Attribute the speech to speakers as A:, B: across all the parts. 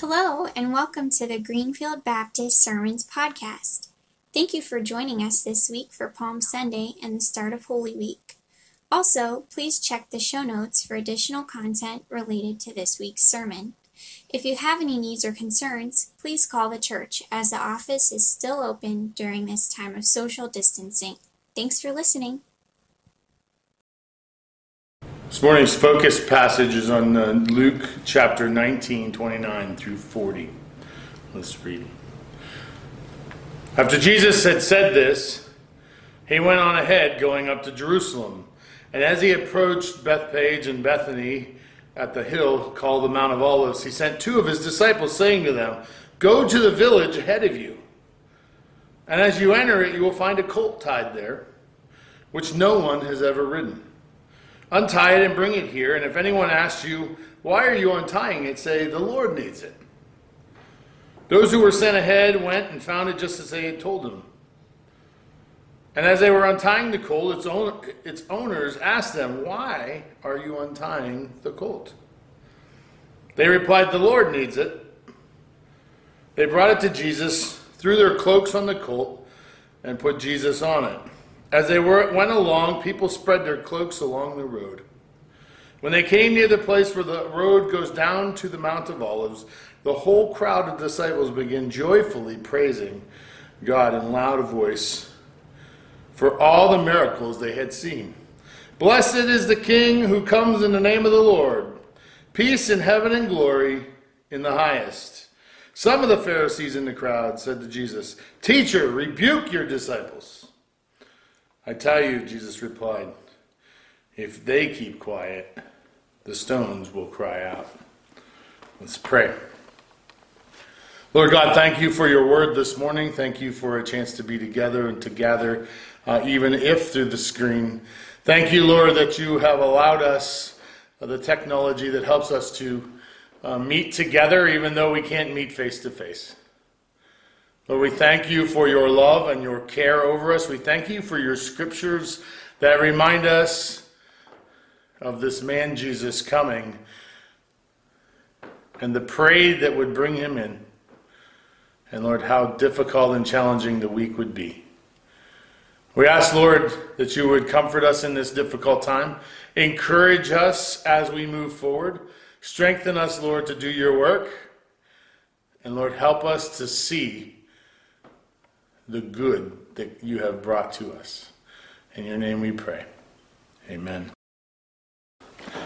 A: Hello, and welcome to the Greenfield Baptist Sermons Podcast. Thank you for joining us this week for Palm Sunday and the start of Holy Week. Also, please check the show notes for additional content related to this week's sermon. If you have any needs or concerns, please call the church as the office is still open during this time of social distancing. Thanks for listening.
B: This morning's focus passage is on uh, Luke chapter 19, 29 through 40. Let's read. After Jesus had said this, he went on ahead, going up to Jerusalem. And as he approached Bethphage and Bethany at the hill called the Mount of Olives, he sent two of his disciples, saying to them, Go to the village ahead of you. And as you enter it, you will find a colt tied there, which no one has ever ridden. Untie it and bring it here. And if anyone asks you, Why are you untying it? say, The Lord needs it. Those who were sent ahead went and found it just as they had told them. And as they were untying the colt, its, own, its owners asked them, Why are you untying the colt? They replied, The Lord needs it. They brought it to Jesus, threw their cloaks on the colt, and put Jesus on it. As they were, went along, people spread their cloaks along the road. When they came near the place where the road goes down to the Mount of Olives, the whole crowd of disciples began joyfully praising God in loud voice for all the miracles they had seen. Blessed is the King who comes in the name of the Lord. Peace in heaven and glory in the highest. Some of the Pharisees in the crowd said to Jesus, Teacher, rebuke your disciples. I tell you, Jesus replied, if they keep quiet, the stones will cry out. Let's pray. Lord God, thank you for your word this morning. Thank you for a chance to be together and to gather, uh, even if through the screen. Thank you, Lord, that you have allowed us uh, the technology that helps us to uh, meet together, even though we can't meet face to face. Lord, we thank you for your love and your care over us. We thank you for your scriptures that remind us of this man Jesus coming and the parade that would bring him in. And Lord, how difficult and challenging the week would be. We ask, Lord, that you would comfort us in this difficult time, encourage us as we move forward, strengthen us, Lord, to do your work, and Lord, help us to see the good that you have brought to us. In your name we pray. Amen.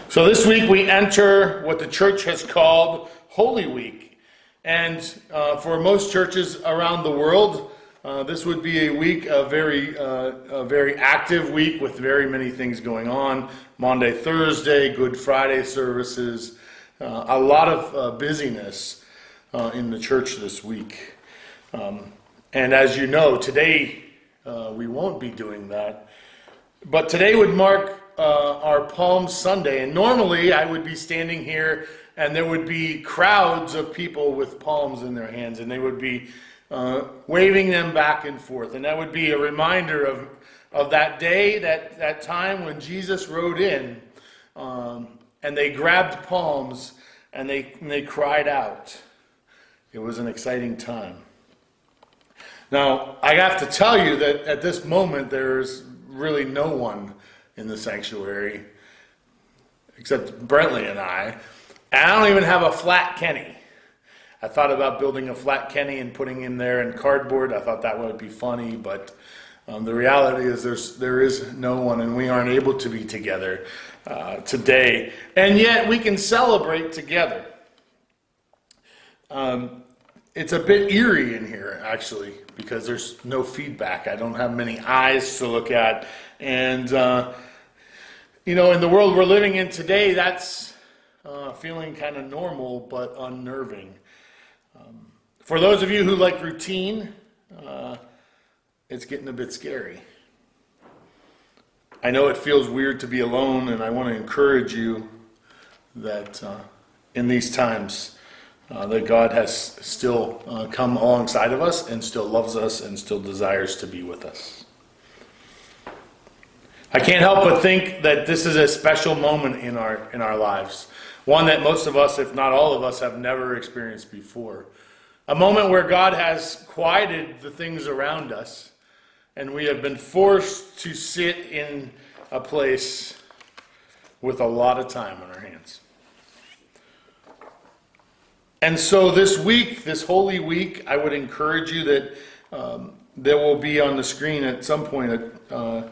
B: So this week we enter what the church has called Holy Week. And uh, for most churches around the world, uh, this would be a week, a very, uh, a very active week with very many things going on. Monday, Thursday, Good Friday services, uh, a lot of uh, busyness uh, in the church this week. Um, and as you know, today uh, we won't be doing that. But today would mark uh, our Palm Sunday. And normally I would be standing here and there would be crowds of people with palms in their hands and they would be uh, waving them back and forth. And that would be a reminder of, of that day, that, that time when Jesus rode in um, and they grabbed palms and they, and they cried out. It was an exciting time. Now, I have to tell you that at this moment, there's really no one in the sanctuary except Brentley and I. And I don't even have a flat Kenny. I thought about building a flat Kenny and putting him there in cardboard. I thought that would be funny, but um, the reality is there's there is no one, and we aren't able to be together uh, today. And yet we can celebrate together. Um, it's a bit eerie in here, actually because there's no feedback. I don't have many eyes to look at. And, uh, you know, in the world we're living in today, that's uh, feeling kind of normal but unnerving. Um, for those of you who like routine, uh, it's getting a bit scary. I know it feels weird to be alone, and I want to encourage you that uh, in these times, uh, that God has still uh, come alongside of us and still loves us and still desires to be with us. I can't help but think that this is a special moment in our in our lives. one that most of us, if not all of us, have never experienced before. A moment where God has quieted the things around us, and we have been forced to sit in a place with a lot of time on our hands. And so this week, this Holy Week, I would encourage you that um, there will be on the screen at some point uh,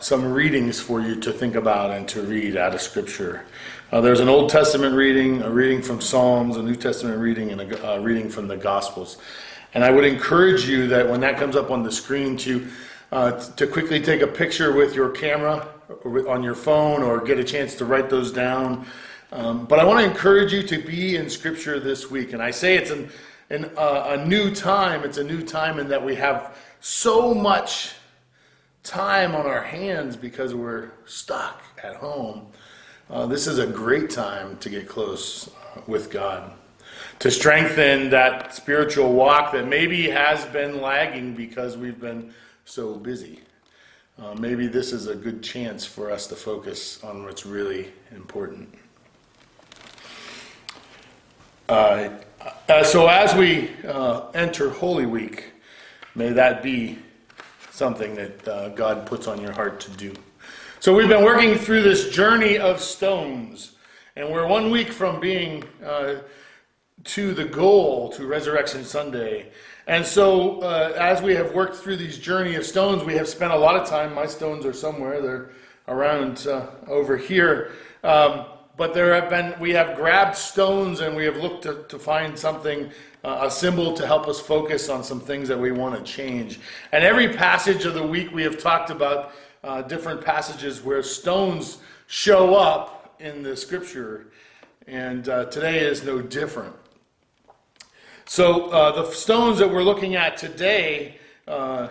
B: some readings for you to think about and to read out of Scripture. Uh, there's an Old Testament reading, a reading from Psalms, a New Testament reading, and a uh, reading from the Gospels. And I would encourage you that when that comes up on the screen, to uh, to quickly take a picture with your camera on your phone, or get a chance to write those down. Um, but I want to encourage you to be in Scripture this week. And I say it's an, an uh, a new time. It's a new time in that we have so much time on our hands because we're stuck at home. Uh, this is a great time to get close with God, to strengthen that spiritual walk that maybe has been lagging because we've been so busy. Uh, maybe this is a good chance for us to focus on what's really important. Uh, uh, so, as we uh, enter Holy Week, may that be something that uh, God puts on your heart to do. So, we've been working through this journey of stones, and we're one week from being uh, to the goal, to Resurrection Sunday. And so, uh, as we have worked through these journey of stones, we have spent a lot of time. My stones are somewhere; they're around uh, over here. Um, but there have been we have grabbed stones and we have looked to, to find something uh, a symbol to help us focus on some things that we want to change. And every passage of the week we have talked about uh, different passages where stones show up in the scripture. And uh, today is no different. So uh, the stones that we're looking at today uh,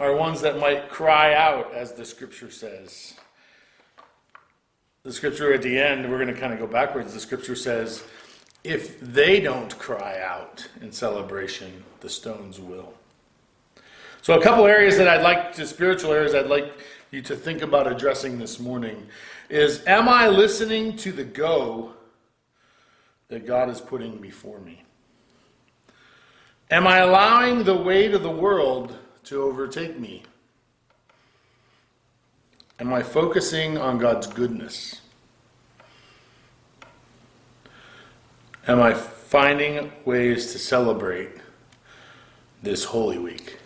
B: are ones that might cry out as the scripture says the scripture at the end, we're going to kind of go backwards. The scripture says, if they don't cry out in celebration, the stones will. So, a couple areas that I'd like to, spiritual areas I'd like you to think about addressing this morning is Am I listening to the go that God is putting before me? Am I allowing the weight of the world to overtake me? Am I focusing on God's goodness? Am I finding ways to celebrate this Holy Week?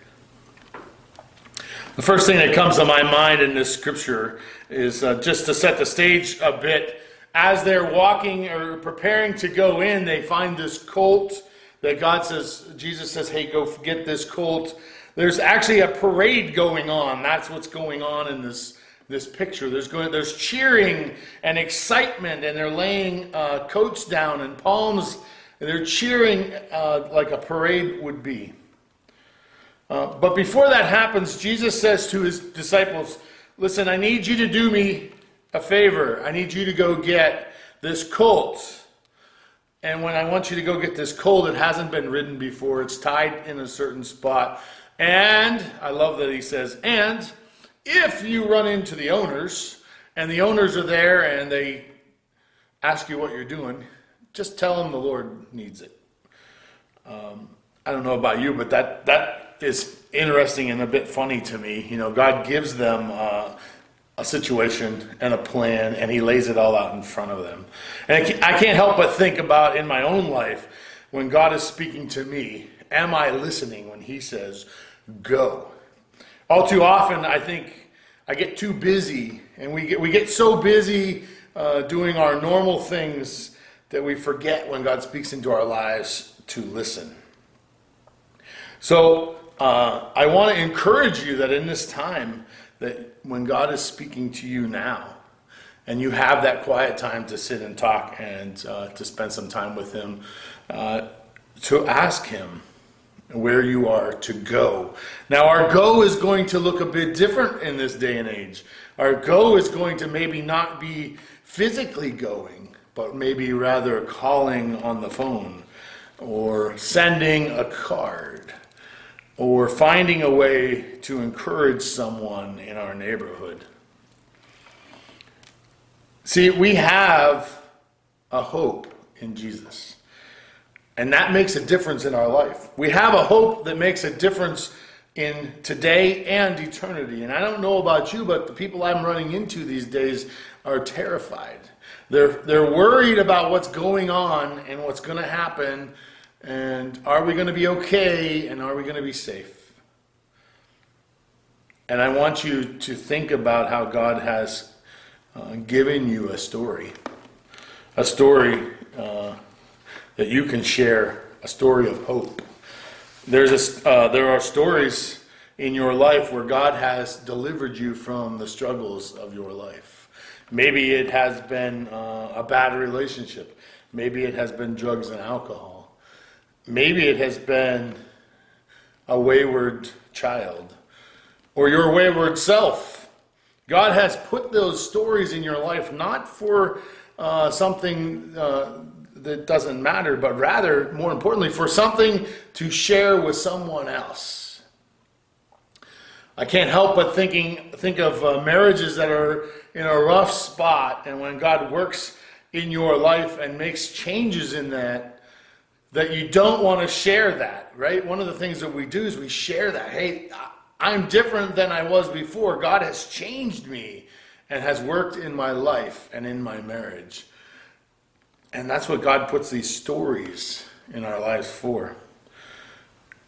B: The first thing that comes to my mind in this scripture is uh, just to set the stage a bit. As they're walking or preparing to go in, they find this colt that God says, Jesus says, hey, go get this colt. There's actually a parade going on. That's what's going on in this this picture. There's going, there's cheering and excitement, and they're laying uh, coats down and palms, and they're cheering uh, like a parade would be. Uh, but before that happens, Jesus says to his disciples, "Listen, I need you to do me a favor. I need you to go get this colt." And when I want you to go get this colt, it hasn't been ridden before. It's tied in a certain spot. And I love that he says, and if you run into the owners and the owners are there and they ask you what you're doing, just tell them the Lord needs it. Um, I don't know about you, but that that is interesting and a bit funny to me. You know, God gives them uh, a situation and a plan, and He lays it all out in front of them. And I can't help but think about in my own life when God is speaking to me. Am I listening when He says, "Go"? All too often, I think I get too busy, and we get, we get so busy uh, doing our normal things that we forget when God speaks into our lives to listen. So uh, I want to encourage you that in this time, that when God is speaking to you now, and you have that quiet time to sit and talk and uh, to spend some time with Him, uh, to ask Him where you are to go. Now, our go is going to look a bit different in this day and age. Our go is going to maybe not be physically going, but maybe rather calling on the phone or sending a card or finding a way to encourage someone in our neighborhood. See, we have a hope in Jesus. And that makes a difference in our life. We have a hope that makes a difference in today and eternity. And I don't know about you, but the people I'm running into these days are terrified. They're, they're worried about what's going on and what's going to happen. And are we going to be okay? And are we going to be safe? And I want you to think about how God has uh, given you a story. A story uh, that you can share, a story of hope. There's a, uh, there are stories in your life where God has delivered you from the struggles of your life. Maybe it has been uh, a bad relationship. Maybe it has been drugs and alcohol. Maybe it has been a wayward child or your wayward self. God has put those stories in your life not for uh, something uh, that doesn't matter, but rather, more importantly, for something to share with someone else. I can't help but thinking think of uh, marriages that are in a rough spot, and when God works in your life and makes changes in that, that you don't want to share that, right? One of the things that we do is we share that. Hey, I'm different than I was before. God has changed me and has worked in my life and in my marriage. And that's what God puts these stories in our lives for.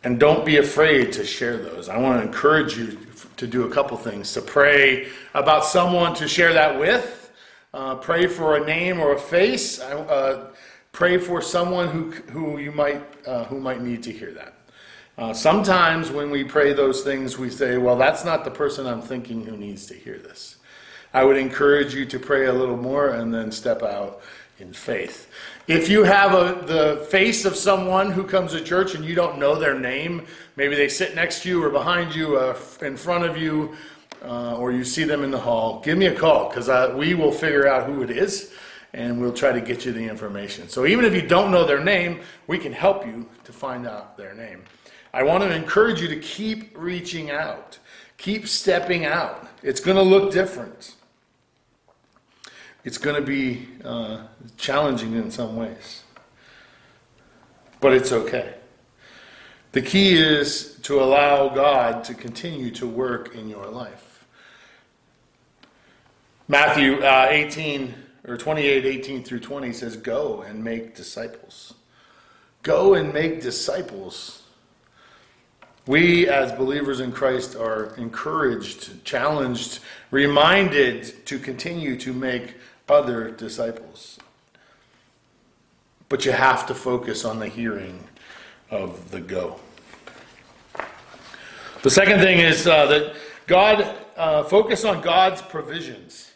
B: And don't be afraid to share those. I want to encourage you to do a couple things to pray about someone to share that with, uh, pray for a name or a face, uh, pray for someone who, who you might, uh, who might need to hear that. Uh, sometimes when we pray those things, we say, well, that's not the person I'm thinking who needs to hear this. I would encourage you to pray a little more and then step out in faith. If you have a, the face of someone who comes to church and you don't know their name, maybe they sit next to you or behind you, uh, in front of you, uh, or you see them in the hall, give me a call because we will figure out who it is and we'll try to get you the information. So even if you don't know their name, we can help you to find out their name. I want to encourage you to keep reaching out, keep stepping out. It's going to look different it's going to be uh, challenging in some ways. But it's okay. The key is to allow God to continue to work in your life. Matthew uh, 18 or 28, 18 through 20 says, Go and make disciples. Go and make disciples. We, as believers in Christ, are encouraged, challenged, reminded to continue to make other disciples. But you have to focus on the hearing of the go. The second thing is uh, that God, uh, focus on God's provisions.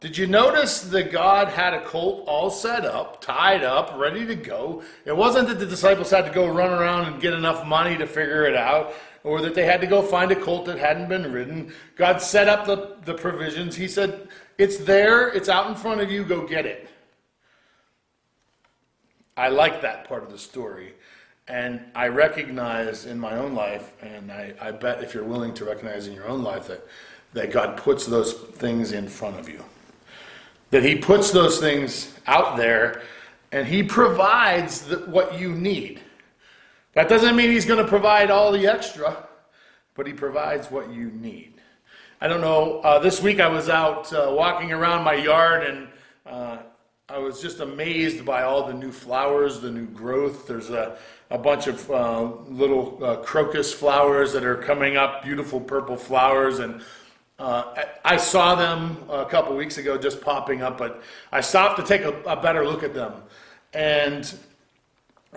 B: Did you notice that God had a colt all set up, tied up, ready to go? It wasn't that the disciples had to go run around and get enough money to figure it out, or that they had to go find a colt that hadn't been ridden. God set up the, the provisions. He said, it's there, it's out in front of you, go get it. I like that part of the story. And I recognize in my own life, and I, I bet if you're willing to recognize in your own life, that, that God puts those things in front of you. That He puts those things out there and He provides the, what you need. That doesn't mean He's going to provide all the extra, but He provides what you need. I don't know. Uh, this week I was out uh, walking around my yard and uh, I was just amazed by all the new flowers, the new growth. There's a, a bunch of uh, little uh, crocus flowers that are coming up, beautiful purple flowers. And uh, I saw them a couple weeks ago just popping up, but I stopped to take a, a better look at them. And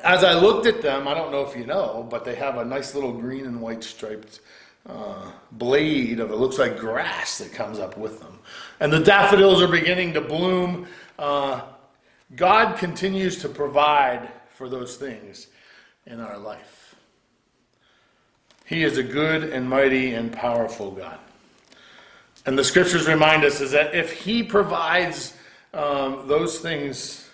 B: as I looked at them, I don't know if you know, but they have a nice little green and white striped uh, blade of it looks like grass that comes up with them. And the daffodils are beginning to bloom. Uh, God continues to provide for those things in our life. He is a good and mighty and powerful God. And the scriptures remind us is that if He provides um, those things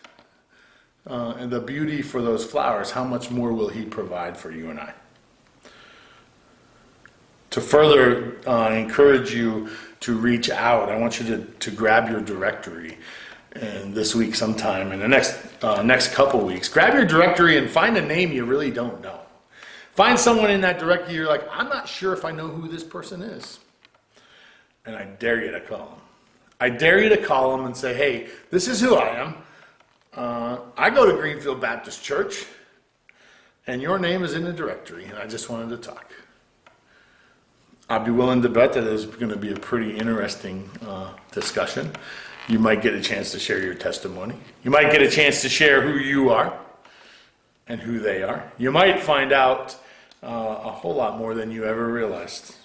B: uh, and the beauty for those flowers, how much more will He provide for you and I? to further uh, encourage you to reach out. I want you to, to grab your directory and this week sometime in the next uh, next couple weeks. Grab your directory and find a name you really don't know. Find someone in that directory you're like, I'm not sure if I know who this person is. And I dare you to call them. I dare you to call them and say, hey, this is who I am. Uh, I go to Greenfield Baptist Church, and your name is in the directory, and I just wanted to talk. I'd be willing to bet that it's going to be a pretty interesting uh, discussion. You might get a chance to share your testimony. You might get a chance to share who you are and who they are. You might find out uh, a whole lot more than you ever realized.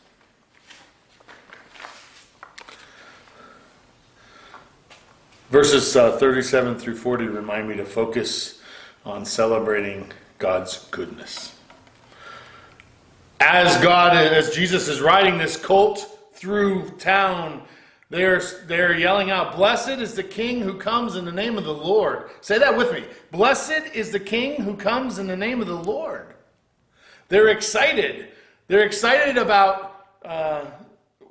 B: Verses uh, 37 through 40 remind me to focus on celebrating God's goodness. As God, as Jesus is riding this colt through town, they're, they're yelling out, Blessed is the King who comes in the name of the Lord. Say that with me. Blessed is the King who comes in the name of the Lord. They're excited. They're excited about uh,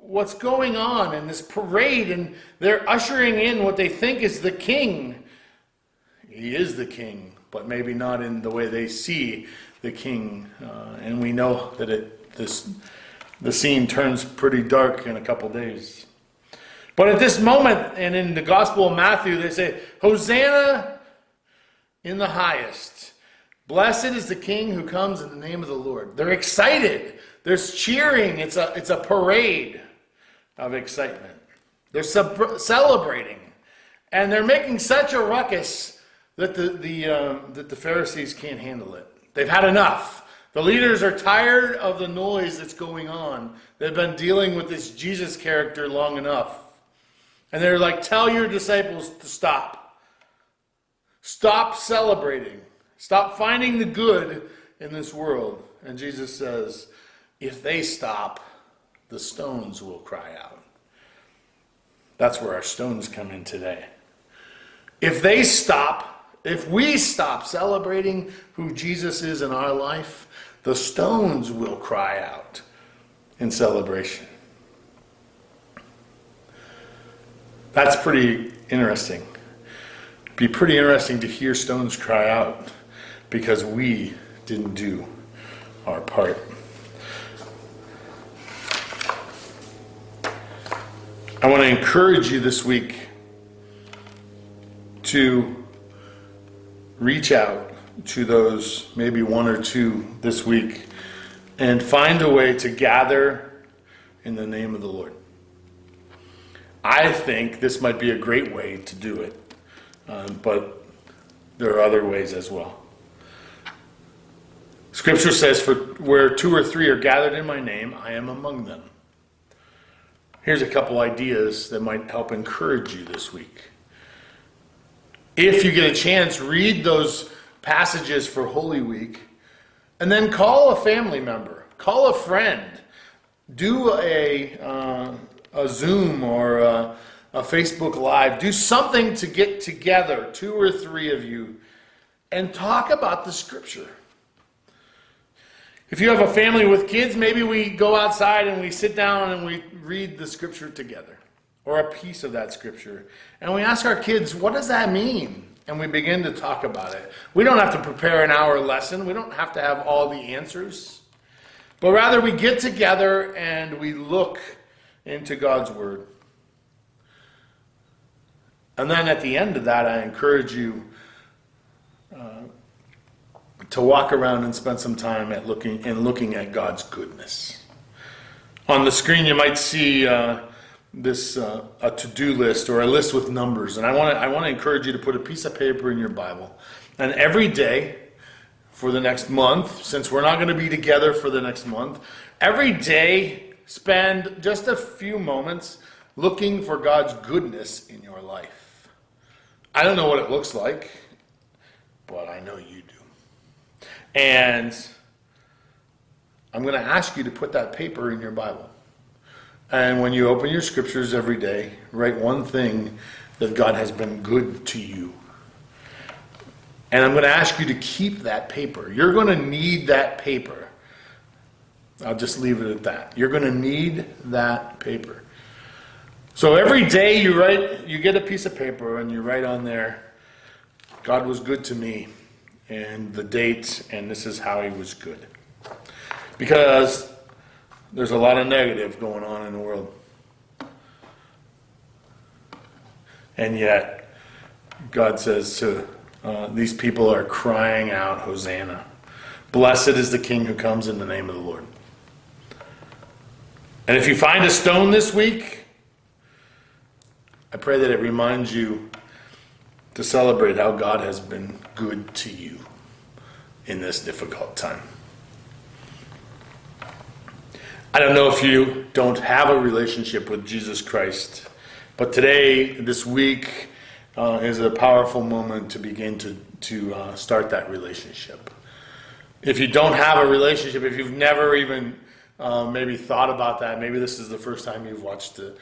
B: what's going on in this parade, and they're ushering in what they think is the king. He is the king, but maybe not in the way they see the king. Uh, and we know that it this the scene turns pretty dark in a couple days. But at this moment, and in the Gospel of Matthew, they say, Hosanna in the highest. Blessed is the King who comes in the name of the Lord. They're excited. There's cheering. It's a, it's a parade of excitement. They're sub- celebrating, and they're making such a ruckus that the, the, um, that the Pharisees can't handle it. They've had enough. The leaders are tired of the noise that's going on. They've been dealing with this Jesus character long enough. And they're like, tell your disciples to stop. Stop celebrating. Stop finding the good in this world. And Jesus says, if they stop, the stones will cry out. That's where our stones come in today. If they stop, if we stop celebrating who Jesus is in our life, the stones will cry out in celebration. That's pretty interesting. Be pretty interesting to hear stones cry out because we didn't do our part. I want to encourage you this week to reach out to those, maybe one or two this week, and find a way to gather in the name of the Lord. I think this might be a great way to do it, um, but there are other ways as well. Scripture says, "For where two or three are gathered in my name, I am among them." Here's a couple ideas that might help encourage you this week. If you get a chance, read those passages for Holy Week and then call a family member, call a friend, do a, uh, a Zoom or a, a Facebook Live, do something to get together, two or three of you, and talk about the Scripture. If you have a family with kids, maybe we go outside and we sit down and we read the scripture together or a piece of that scripture. And we ask our kids, what does that mean? And we begin to talk about it. We don't have to prepare an hour lesson, we don't have to have all the answers. But rather, we get together and we look into God's Word. And then at the end of that, I encourage you uh, to walk around and spend some time at looking and looking at God's goodness. On the screen, you might see uh, this uh, a to-do list or a list with numbers, and I want I want to encourage you to put a piece of paper in your Bible, and every day for the next month, since we're not going to be together for the next month, every day spend just a few moments looking for God's goodness in your life. I don't know what it looks like, but I know you do. And I'm going to ask you to put that paper in your Bible. And when you open your scriptures every day, write one thing that God has been good to you. And I'm going to ask you to keep that paper. You're going to need that paper. I'll just leave it at that. You're going to need that paper. So every day you write, you get a piece of paper and you write on there, God was good to me, and the dates, and this is how he was good. Because there's a lot of negative going on in the world. And yet, God says to uh, these people are crying out, Hosanna. Blessed is the King who comes in the name of the Lord. And if you find a stone this week, I pray that it reminds you to celebrate how God has been good to you in this difficult time. I don't know if you don't have a relationship with Jesus Christ, but today, this week, uh, is a powerful moment to begin to, to uh, start that relationship. If you don't have a relationship, if you've never even uh, maybe thought about that, maybe this is the first time you've watched the,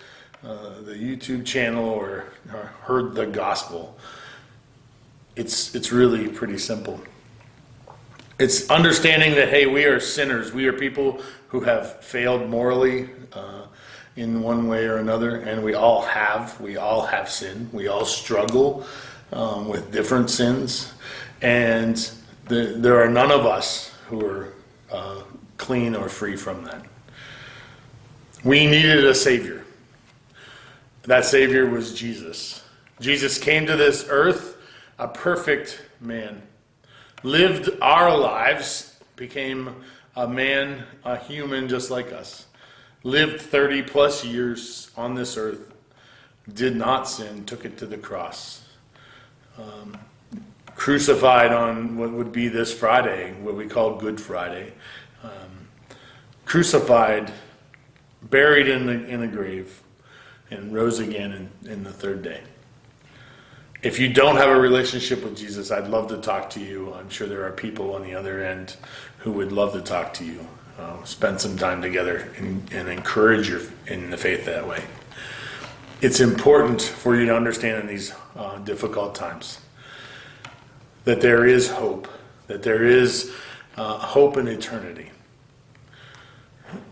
B: uh, the YouTube channel or, or heard the gospel, it's, it's really pretty simple. It's understanding that, hey, we are sinners. We are people who have failed morally uh, in one way or another, and we all have. We all have sin. We all struggle um, with different sins, and the, there are none of us who are uh, clean or free from that. We needed a Savior. That Savior was Jesus. Jesus came to this earth a perfect man, lived our lives, became a man, a human just like us, lived 30 plus years on this earth, did not sin, took it to the cross. Um, crucified on what would be this Friday, what we call Good Friday. Um, crucified, buried in the, in the grave, and rose again in, in the third day. If you don't have a relationship with Jesus, I'd love to talk to you. I'm sure there are people on the other end who would love to talk to you. Uh, spend some time together and, and encourage you in the faith that way. It's important for you to understand in these uh, difficult times that there is hope, that there is uh, hope in eternity.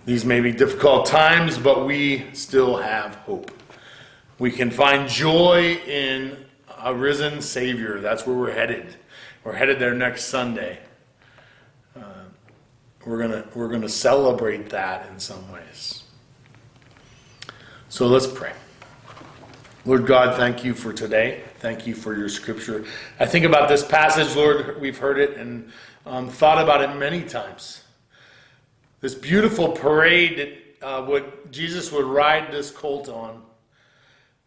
B: These may be difficult times, but we still have hope. We can find joy in a risen Savior. That's where we're headed. We're headed there next Sunday. Uh, we're gonna we're gonna celebrate that in some ways. So let's pray. Lord God, thank you for today. Thank you for your scripture. I think about this passage, Lord. We've heard it and um, thought about it many times. This beautiful parade that uh, what Jesus would ride this colt on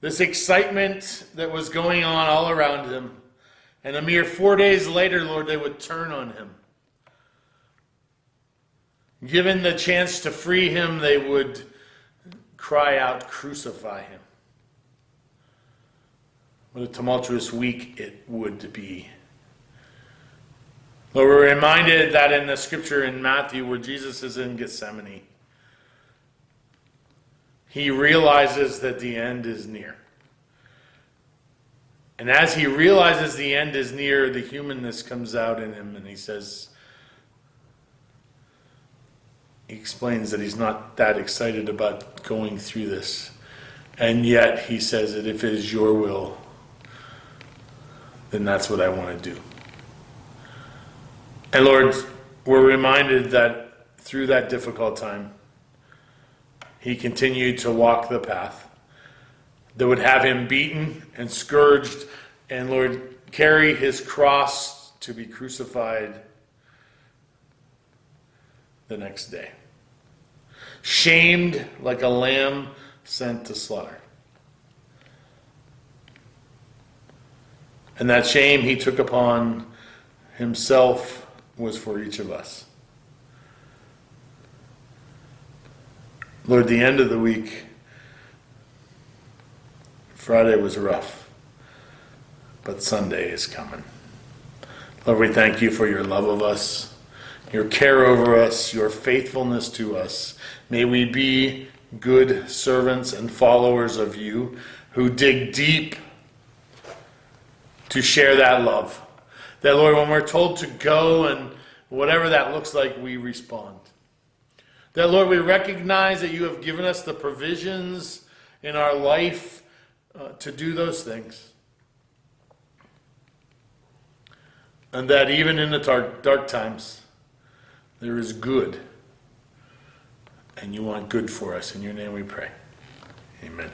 B: this excitement that was going on all around him. And a mere four days later, Lord, they would turn on him. Given the chance to free him, they would cry out, Crucify him. What a tumultuous week it would be. But we're reminded that in the scripture in Matthew, where Jesus is in Gethsemane, he realizes that the end is near. And as he realizes the end is near, the humanness comes out in him, and he says, he explains that he's not that excited about going through this. And yet he says that if it is your will, then that's what I want to do. And Lord, we're reminded that through that difficult time, he continued to walk the path that would have him beaten and scourged, and Lord, carry his cross to be crucified the next day. Shamed like a lamb sent to slaughter. And that shame he took upon himself was for each of us. Lord, the end of the week, Friday was rough, but Sunday is coming. Lord, we thank you for your love of us, your care over us, your faithfulness to us. May we be good servants and followers of you who dig deep to share that love. That, Lord, when we're told to go and whatever that looks like, we respond. That, Lord, we recognize that you have given us the provisions in our life uh, to do those things. And that even in the dark, dark times, there is good. And you want good for us. In your name we pray. Amen.